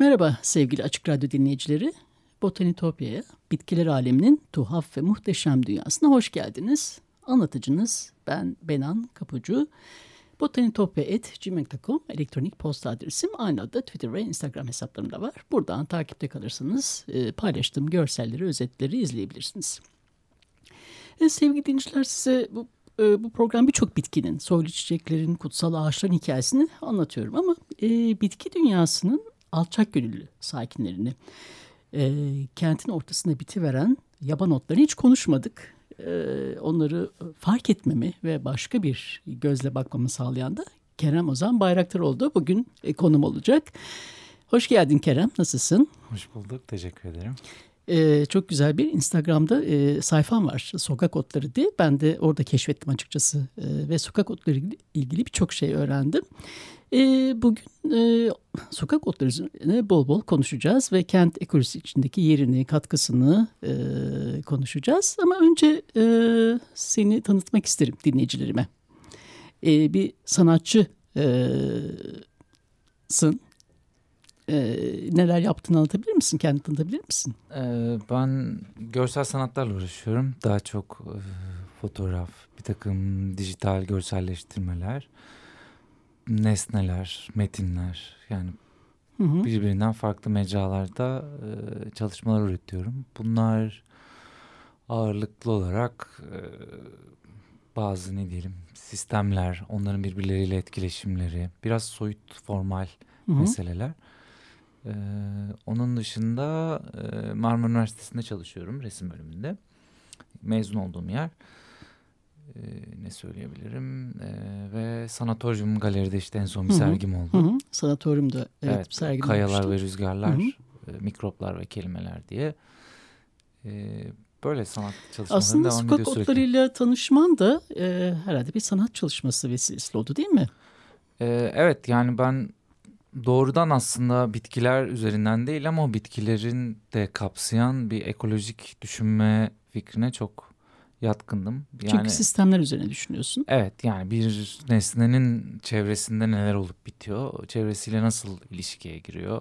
Merhaba sevgili Açık Radyo dinleyicileri. Botanitopya'ya, bitkiler aleminin tuhaf ve muhteşem dünyasına hoş geldiniz. Anlatıcınız ben Benan Kapucu. Botanitopya.gmail.com elektronik posta adresim aynı adda Twitter ve Instagram hesaplarımda var. Buradan takipte kalırsanız e, paylaştığım görselleri, özetleri izleyebilirsiniz. E, sevgili dinleyiciler size bu e, bu program birçok bitkinin, soylu çiçeklerin, kutsal ağaçların hikayesini anlatıyorum. Ama e, bitki dünyasının alçak gönüllü sakinlerini, e, kentin ortasında bitiveren yaban otlarını hiç konuşmadık. E, onları fark etmemi ve başka bir gözle bakmamı sağlayan da Kerem Ozan Bayraktar oldu. Bugün e, konum olacak. Hoş geldin Kerem, nasılsın? Hoş bulduk, teşekkür ederim. Ee, çok güzel bir Instagram'da e, sayfam var sokak otları diye. Ben de orada keşfettim açıkçası e, ve sokak otları ilgili, ilgili birçok şey öğrendim. E, bugün e, sokak otları üzerine bol bol konuşacağız ve kent ekolojisi içindeki yerini, katkısını e, konuşacağız. Ama önce e, seni tanıtmak isterim dinleyicilerime. E, bir sanatçısın. E, neler yaptığını anlatabilir misin? Kendini tanıtabilir misin? Ee, ben görsel sanatlarla uğraşıyorum. Daha çok e, fotoğraf, bir takım dijital görselleştirmeler nesneler, metinler yani hı hı. birbirinden farklı mecralarda e, çalışmalar üretiyorum. Bunlar ağırlıklı olarak e, bazı ne diyelim sistemler, onların birbirleriyle etkileşimleri, biraz soyut formal hı hı. meseleler. Ee, onun dışında e, Marmara Üniversitesi'nde çalışıyorum resim bölümünde. Mezun olduğum yer. Ee, ne söyleyebilirim e, ve Sanatoryum Galeri'de işte en son bir Hı -hı. sergim oldu. Hı -hı. Sanatoryum'da evet, evet sergim Kayalar olmuştu. ve Rüzgarlar. E, Mikroplar ve Kelimeler diye. E, böyle sanat çalışmaları Aslında devam ediyor sürekli. Aslında tanışman da e, herhalde bir sanat çalışması vesilesi oldu değil mi? E, evet yani ben doğrudan aslında bitkiler üzerinden değil ama o bitkilerin de kapsayan bir ekolojik düşünme fikrine çok yatkındım. Yani, Çünkü sistemler üzerine düşünüyorsun. Evet yani bir nesnenin çevresinde neler olup bitiyor, çevresiyle nasıl ilişkiye giriyor.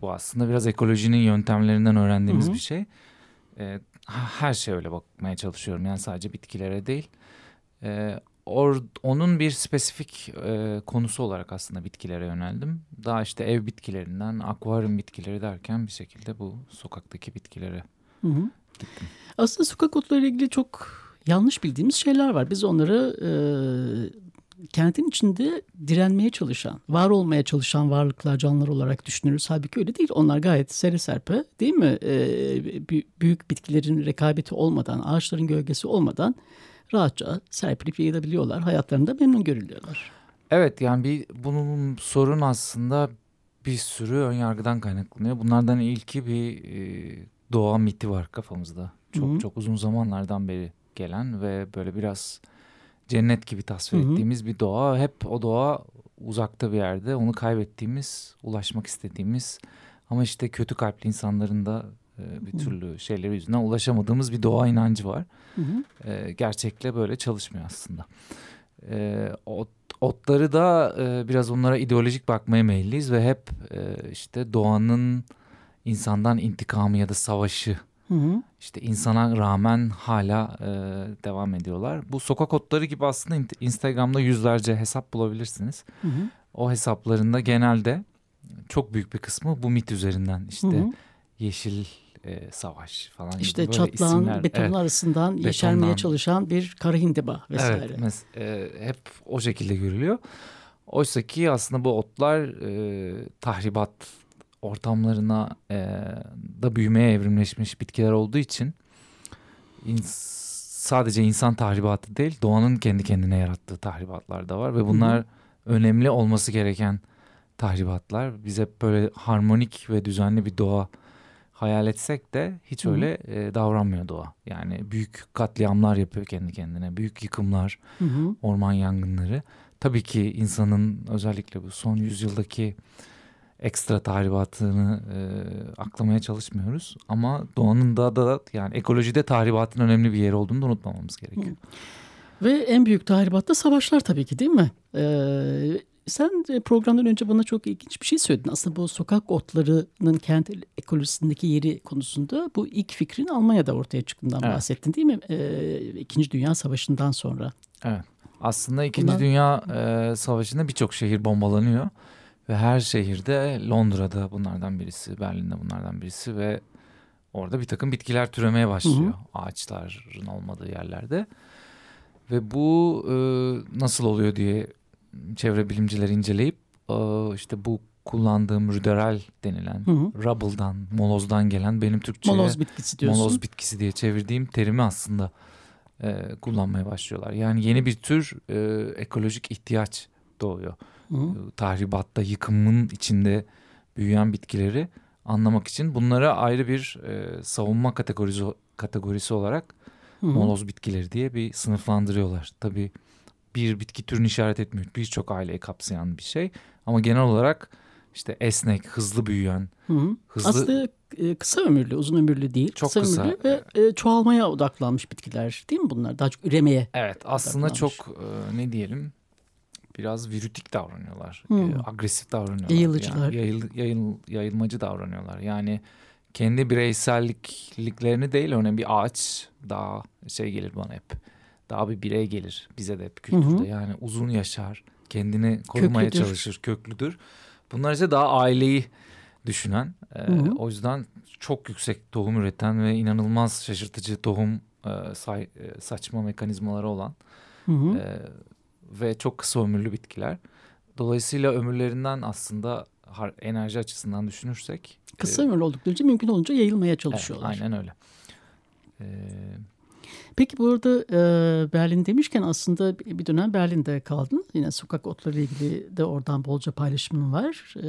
Bu aslında biraz ekolojinin yöntemlerinden öğrendiğimiz Hı -hı. bir şey. Ee, her şey öyle bakmaya çalışıyorum yani sadece bitkilere değil. Ee, or, onun bir spesifik e, konusu olarak aslında bitkilere yöneldim. Daha işte ev bitkilerinden akvaryum bitkileri derken bir şekilde bu sokaktaki bitkilere Hı -hı gittim. Aslında sokak otlarıyla ilgili çok yanlış bildiğimiz şeyler var. Biz onları e, kentin içinde direnmeye çalışan, var olmaya çalışan varlıklar, canlılar olarak düşünürüz. Halbuki öyle değil. Onlar gayet sere serpe değil mi? E, büyük bitkilerin rekabeti olmadan, ağaçların gölgesi olmadan rahatça serpilip yayılabiliyorlar. Hayatlarında memnun görülüyorlar. Evet yani bir bunun sorun aslında bir sürü ön yargıdan kaynaklanıyor. Bunlardan ilki bir e, doğa miti var kafamızda. Çok Hı -hı. çok uzun zamanlardan beri gelen ve böyle biraz cennet gibi tasvir Hı -hı. ettiğimiz bir doğa. Hep o doğa uzakta bir yerde. Onu kaybettiğimiz, ulaşmak istediğimiz ama işte kötü kalpli insanların da e, bir türlü şeyleri yüzünden ulaşamadığımız bir doğa inancı var. E, gerçekle böyle çalışmıyor aslında. E, ot, otları da e, biraz onlara ideolojik bakmaya meyilliyiz ve hep e, işte doğanın insandan intikamı ya da savaşı hı hı. işte insana rağmen hala e, devam ediyorlar. Bu sokak otları gibi aslında Instagram'da yüzlerce hesap bulabilirsiniz. Hı hı. O hesaplarında genelde çok büyük bir kısmı bu mit üzerinden işte hı hı. yeşil e, savaş falan işte gibi böyle çatlağın isimler. betonun evet. arasından betondan. yeşermeye çalışan bir kara hindiba vesaire. Evet, e, hep o şekilde görülüyor. Oysa ki aslında bu otlar e, tahribat ortamlarına e, da büyümeye evrimleşmiş bitkiler olduğu için ins sadece insan tahribatı değil doğanın kendi kendine yarattığı tahribatlar da var ve bunlar Hı-hı. önemli olması gereken tahribatlar. Biz hep böyle harmonik ve düzenli bir doğa hayal etsek de hiç Hı-hı. öyle e, davranmıyor doğa. Yani büyük katliamlar yapıyor kendi kendine, büyük yıkımlar, Hı-hı. orman yangınları. Tabii ki insanın özellikle bu son yüzyıldaki ekstra tahribatını e, aklamaya çalışmıyoruz. Ama doğanın da da yani ekolojide tahribatın önemli bir yeri olduğunu da unutmamamız gerekiyor. Hı. Ve en büyük tahribat da savaşlar tabii ki değil mi? Ee, sen programdan önce bana çok ilginç bir şey söyledin. Aslında bu sokak otlarının kent ekolojisindeki yeri konusunda bu ilk fikrin Almanya'da ortaya çıktığından evet. bahsettin değil mi? Ee, İkinci Dünya Savaşı'ndan sonra. Evet. Aslında İkinci Bundan... Dünya e, Savaşı'nda birçok şehir bombalanıyor. Ve her şehirde Londra'da bunlardan birisi, Berlin'de bunlardan birisi ve orada bir takım bitkiler türemeye başlıyor. Hı hı. Ağaçların olmadığı yerlerde. Ve bu e, nasıl oluyor diye çevre bilimciler inceleyip e, işte bu kullandığım rüderal denilen hı hı. rubble'dan, molozdan gelen benim Türkçe'ye moloz bitkisi diyorsun. Moloz bitkisi diye çevirdiğim terimi aslında e, kullanmaya başlıyorlar. Yani yeni bir tür e, ekolojik ihtiyaç doğuyor. Hı. Ee, tahribatta, yıkımın içinde büyüyen bitkileri anlamak için bunlara ayrı bir e, savunma kategorisi, kategorisi olarak Hı. moloz bitkileri diye bir sınıflandırıyorlar. Tabii bir bitki türünü işaret etmiyor. Birçok aileyi kapsayan bir şey. Ama genel olarak işte esnek, hızlı büyüyen. Hı hı. Hızlı... Aslında e, kısa ömürlü, uzun ömürlü değil. Çok kısa, kısa. ömürlü ve e, çoğalmaya odaklanmış bitkiler değil mi bunlar? Daha çok üremeye Evet aslında çok e, ne diyelim biraz virütik davranıyorlar. Hmm. E, agresif davranıyorlar. Yayılıcılar. Yani yayıl, yayıl, yayılmacı davranıyorlar. Yani kendi bireyselliklerini değil örneğin bir ağaç daha şey gelir bana hep. Daha bir birey gelir bize de hep kültürde. Hı hı. Yani uzun yaşar, kendini korumaya köklüdür. çalışır, köklüdür. Bunlar ise daha aileyi düşünen. E, hı hı. O yüzden çok yüksek tohum üreten ve inanılmaz şaşırtıcı tohum e, say, e, saçma mekanizmaları olan hı hı. E, ve çok kısa ömürlü bitkiler. Dolayısıyla ömürlerinden aslında enerji açısından düşünürsek kısa e, ömürlü oldukları için mümkün olunca yayılmaya çalışıyorlar. Evet, aynen öyle. Ee, Peki burada e, Berlin demişken aslında bir dönem Berlin'de kaldın. Yine sokak otları ile ilgili de oradan bolca paylaşımın var. E,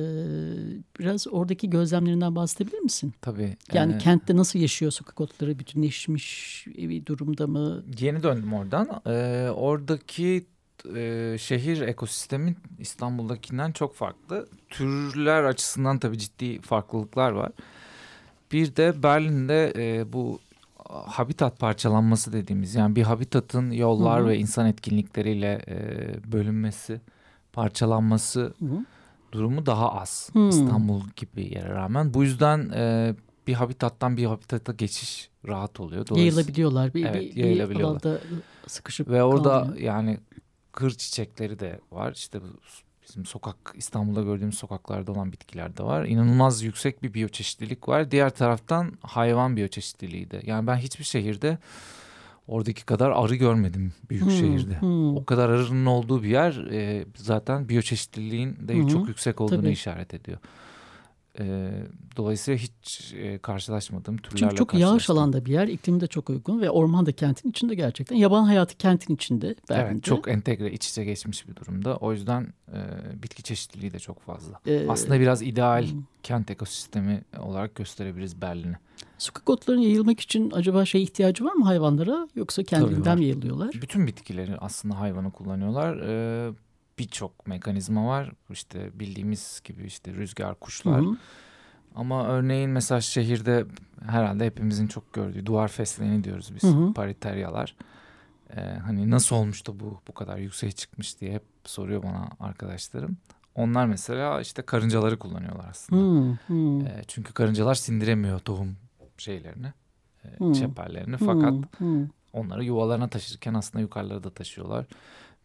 biraz oradaki gözlemlerinden bahsedebilir misin? Tabii. Yani e, kentte nasıl yaşıyor sokak otları? Bütünleşmiş bir durumda mı? Yeni döndüm oradan. E, oradaki e, şehir ekosistemi İstanbul'dakinden çok farklı. Türler açısından tabii ciddi farklılıklar var. Bir de Berlin'de e, bu habitat parçalanması dediğimiz yani bir habitatın yollar Hı -hı. ve insan etkinlikleriyle e, bölünmesi, parçalanması Hı -hı. durumu daha az Hı. İstanbul gibi yere rağmen. Bu yüzden e, bir habitattan bir habitata geçiş rahat oluyor. Yayılabiliyorlar. Bir, evet, bir, yayılabiliyorlar. bir alanda sıkışıp Ve orada kalmıyor. yani kır çiçekleri de var. İşte bizim sokak İstanbul'da gördüğümüz sokaklarda olan bitkiler de var. İnanılmaz yüksek bir biyoçeşitlilik var. Diğer taraftan hayvan biyoçeşitliliği de. Yani ben hiçbir şehirde oradaki kadar arı görmedim büyük hmm, şehirde. Hmm. O kadar arının olduğu bir yer e, zaten biyoçeşitliliğin de hmm, çok yüksek olduğunu tabii. işaret ediyor. E, dolayısıyla hiç e, karşılaşmadığım türlerle Çünkü çok yağış alanda bir yer, iklimi de çok uygun ve orman da kentin içinde gerçekten. Yaban hayatı kentin içinde. Berlin'de. Evet, çok entegre, iç içe geçmiş bir durumda. O yüzden e, bitki çeşitliliği de çok fazla. Ee, Aslında biraz ideal hmm. kent ekosistemi olarak gösterebiliriz Berlin'i. Sokak otlarının yayılmak için acaba şey ihtiyacı var mı hayvanlara yoksa kendinden mi yayılıyorlar? Bütün bitkileri aslında hayvanı kullanıyorlar. Ee, birçok mekanizma var. İşte bildiğimiz gibi işte rüzgar, kuşlar. Hı hı. Ama örneğin mesela şehirde herhalde hepimizin çok gördüğü duvar fesleğeni diyoruz biz. Hı hı. Pariteryalar. Ee, hani nasıl olmuş da bu bu kadar yükseğe çıkmış diye hep soruyor bana arkadaşlarım. Onlar mesela işte karıncaları kullanıyorlar aslında. Hı hı. Ee, çünkü karıncalar sindiremiyor tohum şeylerini, e, çeperlerini. Fakat hı hı. onları yuvalarına taşırken aslında yukarılara da taşıyorlar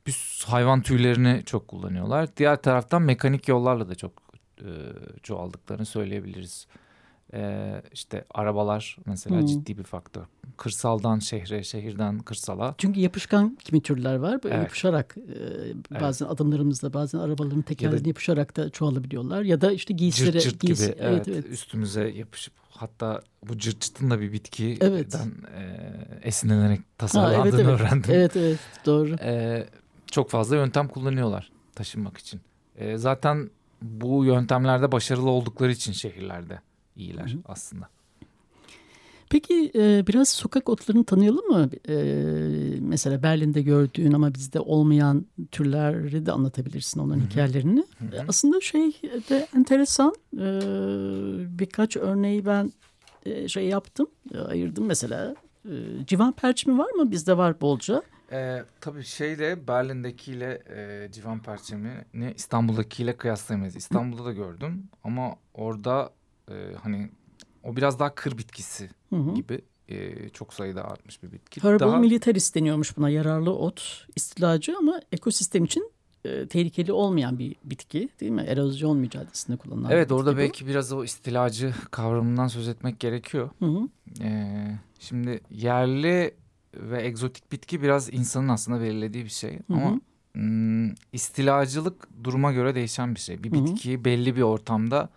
bir hayvan tüylerini çok kullanıyorlar. Diğer taraftan mekanik yollarla da çok e, çoğaldıklarını söyleyebiliriz. Ee, işte arabalar mesela Hı. ciddi bir faktör. Kırsaldan şehre, şehirden kırsala. Çünkü yapışkan kimi türler var. Böyle Evet. yapışarak e, bazen adımlarımızda bazen arabaların tekerlerine yapışarak da çoğalabiliyorlar. Ya da işte giysilere. Cırt cırt giysi- gibi evet, evet, evet. üstümüze yapışıp hatta bu cırt cırtın da bir bitkiden Evet. e, esinlenerek Ha, tasarlandığını evet, evet. öğrendim. Evet evet doğru. Ee, çok fazla yöntem kullanıyorlar taşınmak için. Ee, zaten bu yöntemlerde başarılı oldukları için şehirlerde iyiler Hı hı. aslında. Peki e, biraz sokak otlarını tanıyalım mı? E, mesela Berlin'de gördüğün ama bizde olmayan türleri de anlatabilirsin onların Hı hı. hikayelerini. Hı hı. E, Aslında şey de enteresan e, birkaç örneği ben e, şey yaptım e, ayırdım mesela. E, civan perçimi var mı? Bizde var bolca. Ee, tabii şeyle Berlin'dekiyle e, civan perçemini İstanbul'dakiyle kıyaslayamayız. İstanbul'da da gördüm ama orada e, hani o biraz daha kır bitkisi Hı hı. gibi e, çok sayıda artmış bir bitki. Herbal daha, militaris deniyormuş buna yararlı ot istilacı ama ekosistem için e, tehlikeli olmayan bir bitki değil mi? Erozyon mücadelesinde kullanılan Evet orada bu. belki biraz o istilacı kavramından söz etmek gerekiyor. Hı hı. Ee, şimdi yerli ve egzotik bitki biraz insanın aslında belirlediği bir şey. Hı hı. Ama mm, istilacılık duruma göre değişen bir şey. Bir Hı hı. bitki belli bir ortamda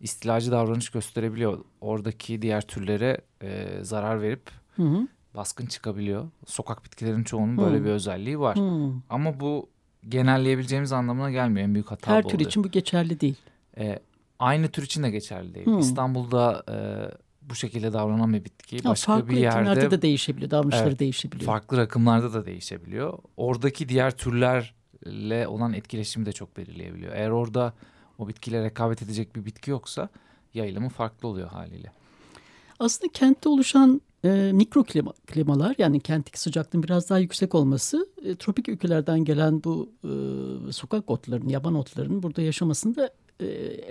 istilacı davranış gösterebiliyor. Oradaki diğer türlere e, zarar verip Hı hı. baskın çıkabiliyor. Sokak bitkilerin çoğunun böyle Hı. bir özelliği var. Hı. Ama bu genelleyebileceğimiz anlamına gelmiyor. En büyük hata Her bu tür oluyor. için bu geçerli değil. E, aynı tür için de geçerli değil. Hmm. İstanbul'da e, bu şekilde davranan bir bitki Ha, başka farklı bir yerde de değişebiliyor, davranışları Evet, değişebiliyor. farklı rakımlarda da değişebiliyor. Oradaki diğer türlerle olan etkileşimi de çok belirleyebiliyor. Eğer orada o bitkiyle rekabet edecek bir bitki yoksa yayılımı farklı oluyor haliyle. Aslında kentte oluşan e, mikro klima- klimalar yani kentteki sıcaklığın biraz daha yüksek olması e, tropik ülkelerden gelen bu e, sokak otlarının, yaban otlarının burada yaşamasını da e,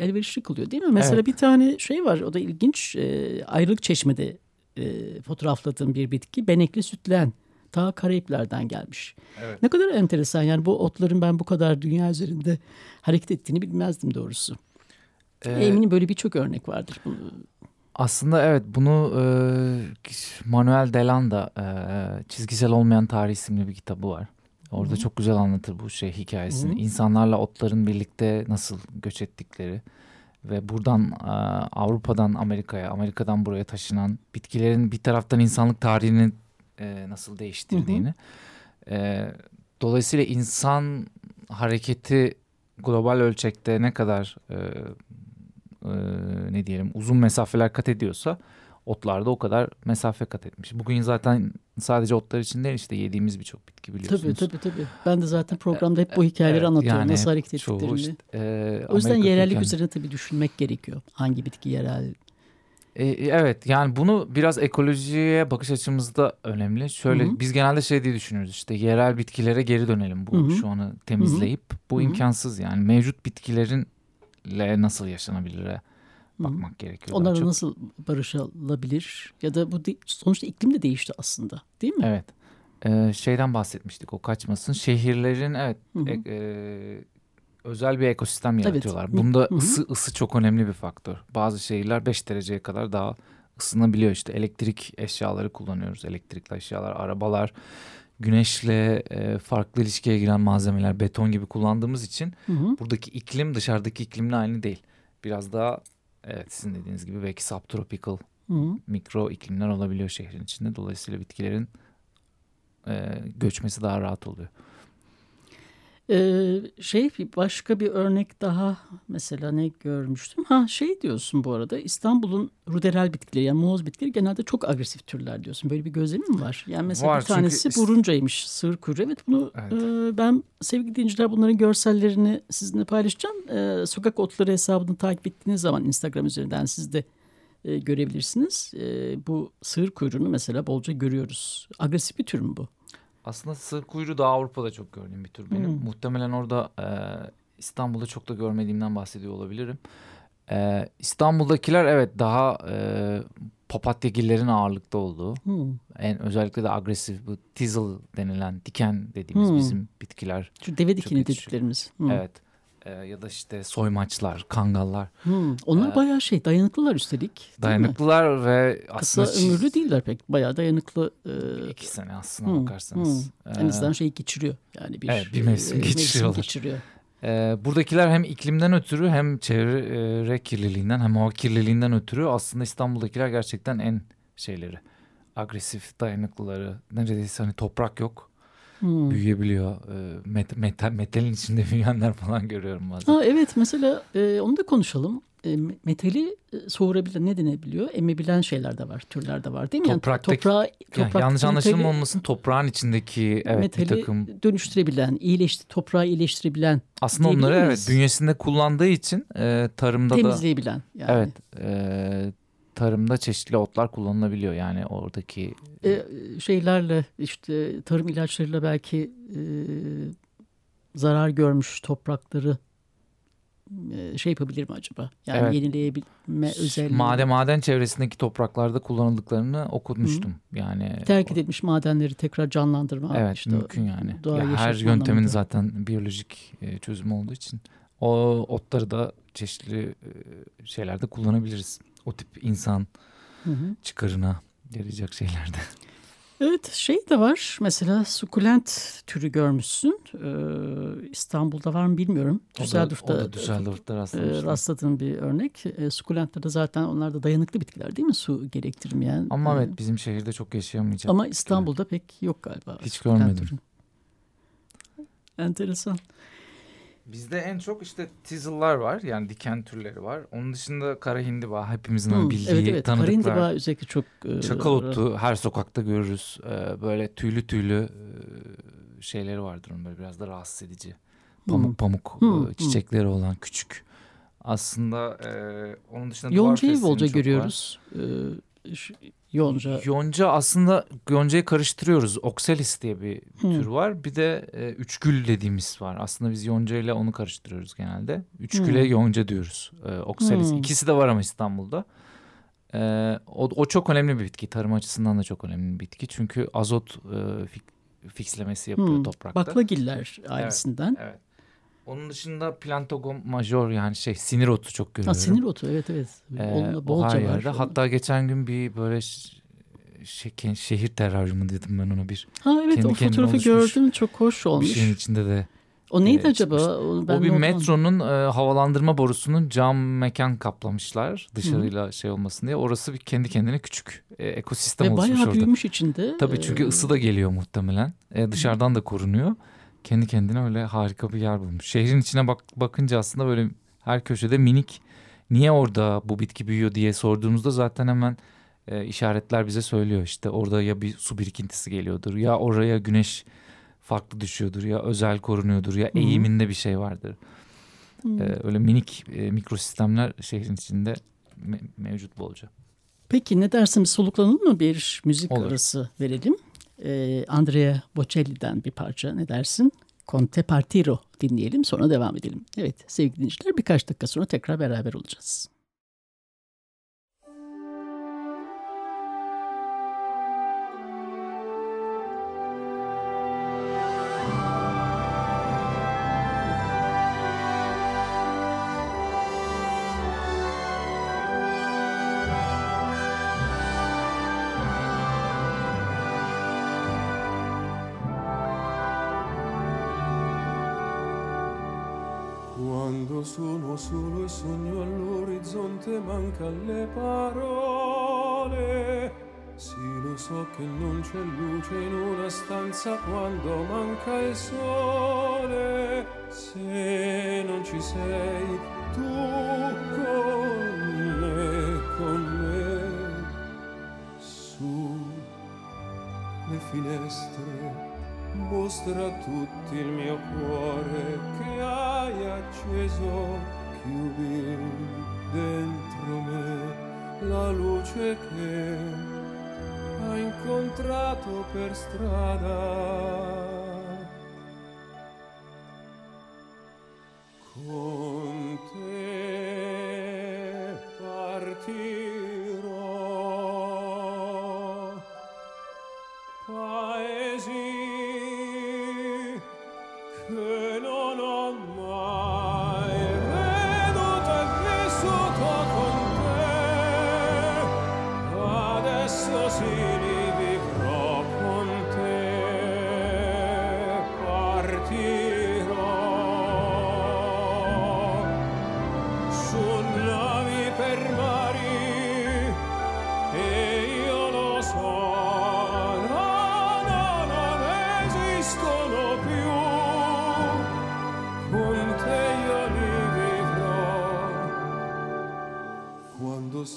elverişli kılıyor değil mi? Mesela Evet. bir tane şey var o da ilginç e, ayrılık çeşmede e, fotoğrafladığım bir bitki benekli sütlen. Ta Karayipler'den gelmiş. Evet. Ne kadar enteresan yani bu otların ben bu kadar dünya üzerinde hareket ettiğini bilmezdim doğrusu. Ee, Eminim böyle birçok örnek vardır. Aslında evet bunu e, Manuel Delanda e, Çizgisel Olmayan Tarih isimli bir kitabı var. Orada Hı hı. çok güzel anlatır bu şey hikayesini. Hı hı. İnsanlarla otların birlikte nasıl göç ettikleri ve buradan Avrupa'dan Amerika'ya, Amerika'dan buraya taşınan bitkilerin bir taraftan insanlık tarihini nasıl değiştirdiğini. E, dolayısıyla insan hareketi global ölçekte ne kadar ne diyelim uzun mesafeler kat ediyorsa otlarda o kadar mesafe kat etmiş. Bugün zaten sadece otlar için değil işte yediğimiz birçok bitki biliyorsunuz. Tabii tabii tabii. Ben de zaten programda hep bu hikayeleri Evet, anlatıyorum. yani nasıl hareket ettiklerini. işte, e, o yüzden Amerika yerellik kökenli. üzerine tabii düşünmek gerekiyor. Hangi bitki yerel? E, evet yani bunu biraz ekolojiye bakış açımızda önemli. Şöyle Hı hı. biz genelde şey diye düşünüyoruz işte yerel bitkilere geri dönelim bu Hı hı. şu anı temizleyip bu Hı hı. imkansız yani mevcut bitkilerinle nasıl Hı. bakmak gerekiyor. daha Onlarla çok. nasıl barışılabilir? Ya da bu de- sonuçta iklim de değişti aslında değil mi? Evet. Ee, şeyden bahsetmiştik o kaçmasın. Şehirlerin evet Hı hı. e- e, özel bir ekosistem Evet. yaratıyorlar. Mi- Bunda Hı hı. ısı ısı çok önemli bir faktör. Bazı şehirler 5 dereceye kadar daha ısınabiliyor işte. Elektrik eşyaları kullanıyoruz. Elektrikli eşyalar, arabalar, güneşle e, farklı ilişkiye giren malzemeler, beton gibi kullandığımız için Hı hı. buradaki iklim dışarıdaki iklimle aynı değil. Biraz daha evet sizin dediğiniz gibi belki subtropical Hı mikro iklimler olabiliyor şehrin içinde. Dolayısıyla bitkilerin e, göçmesi daha rahat oluyor. Ee, şey başka bir örnek daha mesela ne görmüştüm? Ha şey diyorsun bu arada İstanbul'un ruderal bitkileri yani moloz bitkileri genelde çok agresif türler diyorsun. Böyle bir gözlemin mi var? Yani mesela Var bir tanesi çünkü- buruncaymış sığır kuyruğu. Evet bunu Evet. e, ben sevgili dinleyiciler bunların görsellerini sizinle paylaşacağım. E, sokak otları hesabını takip ettiğiniz zaman Instagram üzerinden siz de e, görebilirsiniz. E, bu sığır kuyruğunu mesela bolca görüyoruz. Agresif bir tür mü bu? Aslında sığır kuyruğu da Avrupa'da çok gördüğüm bir tür benim. Hmm. Muhtemelen orada e, İstanbul'da çok da görmediğimden bahsediyor olabilirim. E, İstanbul'dakiler evet daha e, papatyagillerin ağırlıkta olduğu. Hmm. En özellikle de agresif bu tizzle denilen diken dediğimiz Hmm. bizim bitkiler. Şu deve yetişiyor. dediklerimiz. Hmm. Evet. E, ya da işte soymaçlar, kangallar. Hmm, onlar Ee, bayağı şey dayanıklılar üstelik. değil mi? Dayanıklılar ve Kısa aslında çi- ömürlü değiller pek. Bayağı dayanıklı. e, iki sene aslına hmm, bakarsanız. hmm. En Ee, azından şey geçiriyor. Yani bir, Evet, bir mevsim e, geçiriyorlar. geçiriyor. Ee, buradakiler hem iklimden ötürü hem çevre kirliliğinden hem hava kirliliğinden ötürü aslında İstanbul'dakiler gerçekten en şeyleri agresif dayanıklıları neredeyse hani toprak yok Hmm. büyüyebiliyor ee, met, metal, metalin içinde büyüyenler falan görüyorum bazen. Ha, evet mesela e, onu da konuşalım. E, metali e, soğurabilen ne denebiliyor? Emebilen şeyler de var, türler de var değil mi? Yani Topraktaki- toprağı, Yani topraktaki yanlış anlaşılmamasın toprağın içindeki evet metali bir takım dönüştürebilen, iyileşti, toprağı iyileştirebilen, aslında onları evet bünyesinde kullandığı için e, tarımda da temizleyebilen. Yani. evet e, tarımda çeşitli otlar kullanılabiliyor yani oradaki E, şeylerle işte tarım ilaçlarıyla belki e, zarar görmüş toprakları e, şey yapabilir mi acaba? Yani Evet. yenileyebilme özelliği. maden maden çevresindeki topraklarda kullanıldıklarını okumuştum. Yani terk edilmiş madenleri tekrar canlandırma. evet işte mümkün yani. Ya her yöntemin anlamında. zaten biyolojik e, çözüm olduğu için o otları da çeşitli e, şeylerde kullanabiliriz. O tip insan Hı hı. çıkarına yarayacak şeylerde. Evet şey de var mesela sukulent türü görmüşsün. Ee, İstanbul'da var mı bilmiyorum. O da, o Düsseldorf'ta da Düsseldorf'ta e, rastlamıştım. rastladığım bir örnek. E, sukulentler de zaten onlar da dayanıklı bitkiler değil mi? Su gerektirmeyen. Ama E, evet bizim şehirde çok yaşayamayacak. Ama İstanbul'da pek yok galiba. Hiç görmedim. türü. Enteresan. Bizde en çok işte tizzle'lar var yani diken türleri var. Onun dışında kara hindiba hepimizin Hmm, bildiği evet evet. tanıdıklar. Karindiba özellikle çok... e, Çakal otu her sokakta görürüz. Ee, böyle tüylü tüylü e, şeyleri vardır onun böyle biraz da rahatsız edici. Pamuk Hmm. pamuk Hmm, e, hmm. çiçekleri olan küçük. Aslında e, onun dışında Yonca'yı bolca çok var. görüyoruz. Yonca. Yonca aslında yoncayı karıştırıyoruz. Oxalis diye bir Hmm. tür var. Bir de e, üçgül dediğimiz var. Aslında biz yonca ile onu karıştırıyoruz genelde. Üçgüle Hmm. yonca diyoruz. E, Oxalis. Hmm. İkisi de var ama İstanbul'da. E, o, o çok önemli bir bitki. Tarım açısından da çok önemli bir bitki. Çünkü azot e, fik- fixlemesi yapıyor Hmm, toprakta. Baklagiller ailesinden. Evet. Onun dışında Plantogum major yani şey sinir otu çok görüyorum. Ha, sinir otu evet evet. Ee, Onunla bolca var. yerde. Hatta geçen gün bir böyle ş- şe- şehir teraryumu dedim ben ona bir. ha evet kendi o fotoğrafı gördüm çok hoş Bir olmuş. şeyin içinde de. O neydi e, acaba? çıkmıştı. O, ben o bir metronun e, havalandırma borusunun cam mekan kaplamışlar dışarıyla şey olmasın diye. Orası bir kendi kendine küçük e, ekosistem Ve oluşmuş bayağı orada. büyümüş içinde. Tabii çünkü Ee, ısı da geliyor muhtemelen. E, dışarıdan da korunuyor. Kendi kendine öyle harika bir yer bulmuş. Şehrin içine bak bakınca aslında böyle her köşede minik niye orada bu bitki büyüyor diye sorduğumuzda zaten hemen e, işaretler bize söylüyor. İşte orada ya bir su birikintisi geliyordur ya oraya güneş farklı düşüyordur ya özel korunuyordur ya eğiminde bir şey vardır. hmm. E, öyle minik e, mikrosistemler şehrin içinde me- mevcut bolca. Peki ne dersin soluklanalım mı bir müzik Olur. arası verelim. Ee, Andrea Bocelli'den bir parça ne dersin? Conte Partiro dinleyelim sonra devam edelim. Evet sevgili dinleyiciler birkaç dakika sonra tekrar beraber olacağız. Sono solo e sogno all'orizzonte mancan le parole. Sì, lo so che non c'è luce in una stanza quando manca il sole. Se non ci sei tu con me, con me, su le finestre mostra a tutti il mio cuore che acceso, chiudi dentro me la luce che hai incontrato per strada.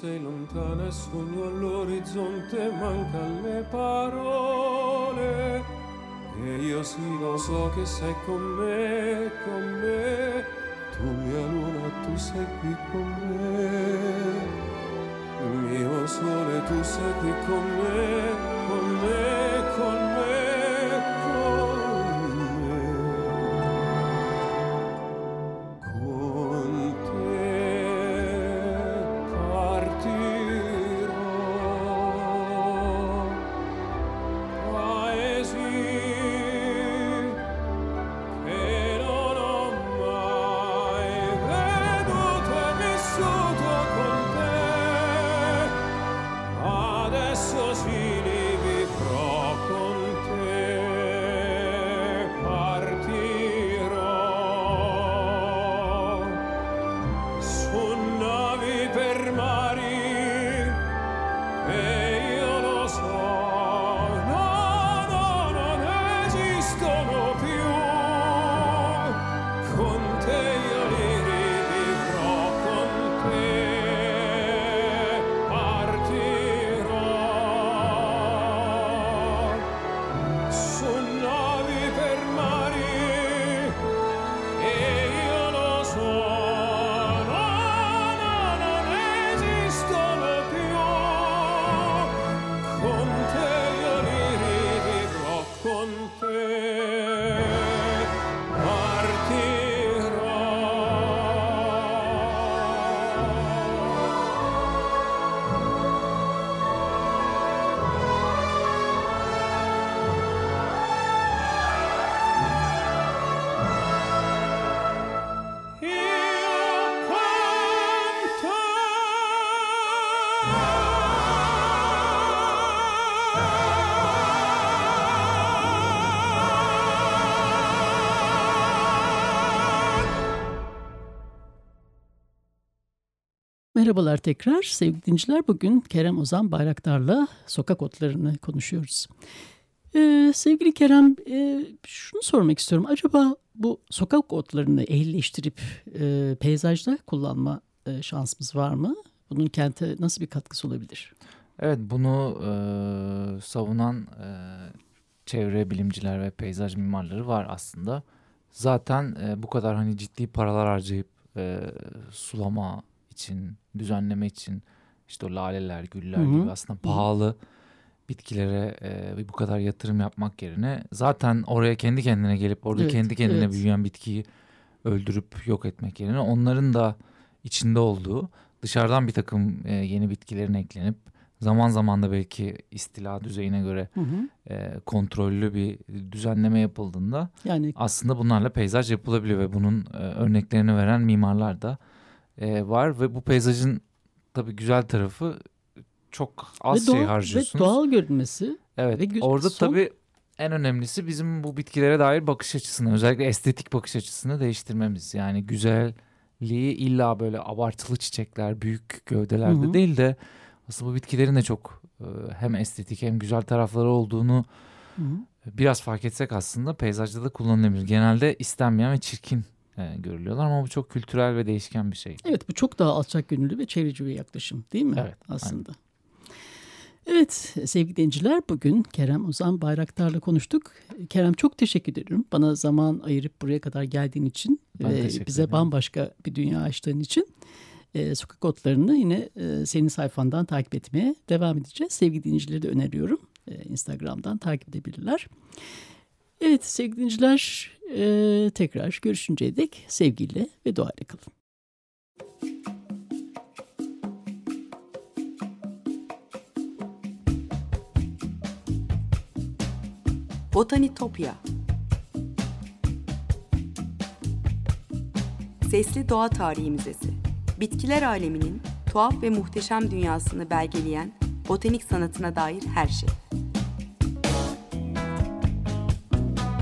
Sei lontana e sogno all'orizzonte mancan le parole. E io sì lo so che sei con me, con me. Tu mia luna, tu sei qui con me. Mio sole tu sei qui con me, Merhabalar tekrar sevgili dinleyiciler. Bugün Kerem Ozan Bayraktar'la sokak otlarını konuşuyoruz. Ee, sevgili Kerem e, şunu sormak istiyorum. Acaba bu sokak otlarını ehlileştirip e, peyzajda kullanma e, şansımız var mı? Bunun kente nasıl bir katkısı olabilir? Evet bunu e, savunan e, çevre bilimciler ve peyzaj mimarları var aslında. Zaten e, bu kadar hani ciddi paralar harcayıp e, sulama için, düzenleme için işte o laleler, güller Hı hı. gibi aslında pahalı bitkilere e, bu kadar yatırım yapmak yerine zaten oraya kendi kendine gelip orada Evet, kendi kendine evet. büyüyen bitkiyi öldürüp yok etmek yerine onların da içinde olduğu dışarıdan bir takım e, yeni bitkilerin eklenip zaman zaman da belki istila düzeyine göre Hı hı. e, kontrollü bir düzenleme yapıldığında Yani aslında bunlarla peyzaj yapılabiliyor ve bunun e, örneklerini veren mimarlar da e, var ve bu peyzajın tabii güzel tarafı çok az ve şey doğal, ve harcıyorsunuz. doğal görünmesi. Evet ve orada son- tabii en önemlisi bizim bu bitkilere dair bakış açısını özellikle estetik bakış açısını değiştirmemiz. Yani güzelliği illa böyle abartılı çiçekler, büyük gövdelerde Hı hı. değil de aslında bu bitkilerin de çok e, hem estetik hem güzel tarafları olduğunu Hı hı. biraz fark etsek aslında peyzajda da kullanılabilir. Genelde istenmeyen ve çirkin e, görülüyorlar ama bu çok kültürel ve değişken bir şey. Evet bu çok daha alçak gönüllü ve çevreci bir yaklaşım değil mi? Evet, Aslında. Evet sevgili dinleyiciler bugün Kerem Ozan Bayraktar'la konuştuk. Kerem çok teşekkür ederim bana zaman ayırıp buraya kadar geldiğin için Ben ve bize ederim. bambaşka bir dünya açtığın için. Ee, sokak otlarını yine e, senin sayfandan takip etmeye devam edeceğiz. Sevgili dinleyicileri de öneriyorum. Ee, Instagram'dan takip edebilirler. Evet sevgili dinleyiciler e, tekrar görüşünceye dek sevgiyle ve doğayla kalın. Botanitopya Sesli Doğa Tarihi Müzesi Bitkiler aleminin tuhaf ve muhteşem dünyasını belgeleyen botanik sanatına dair her şey.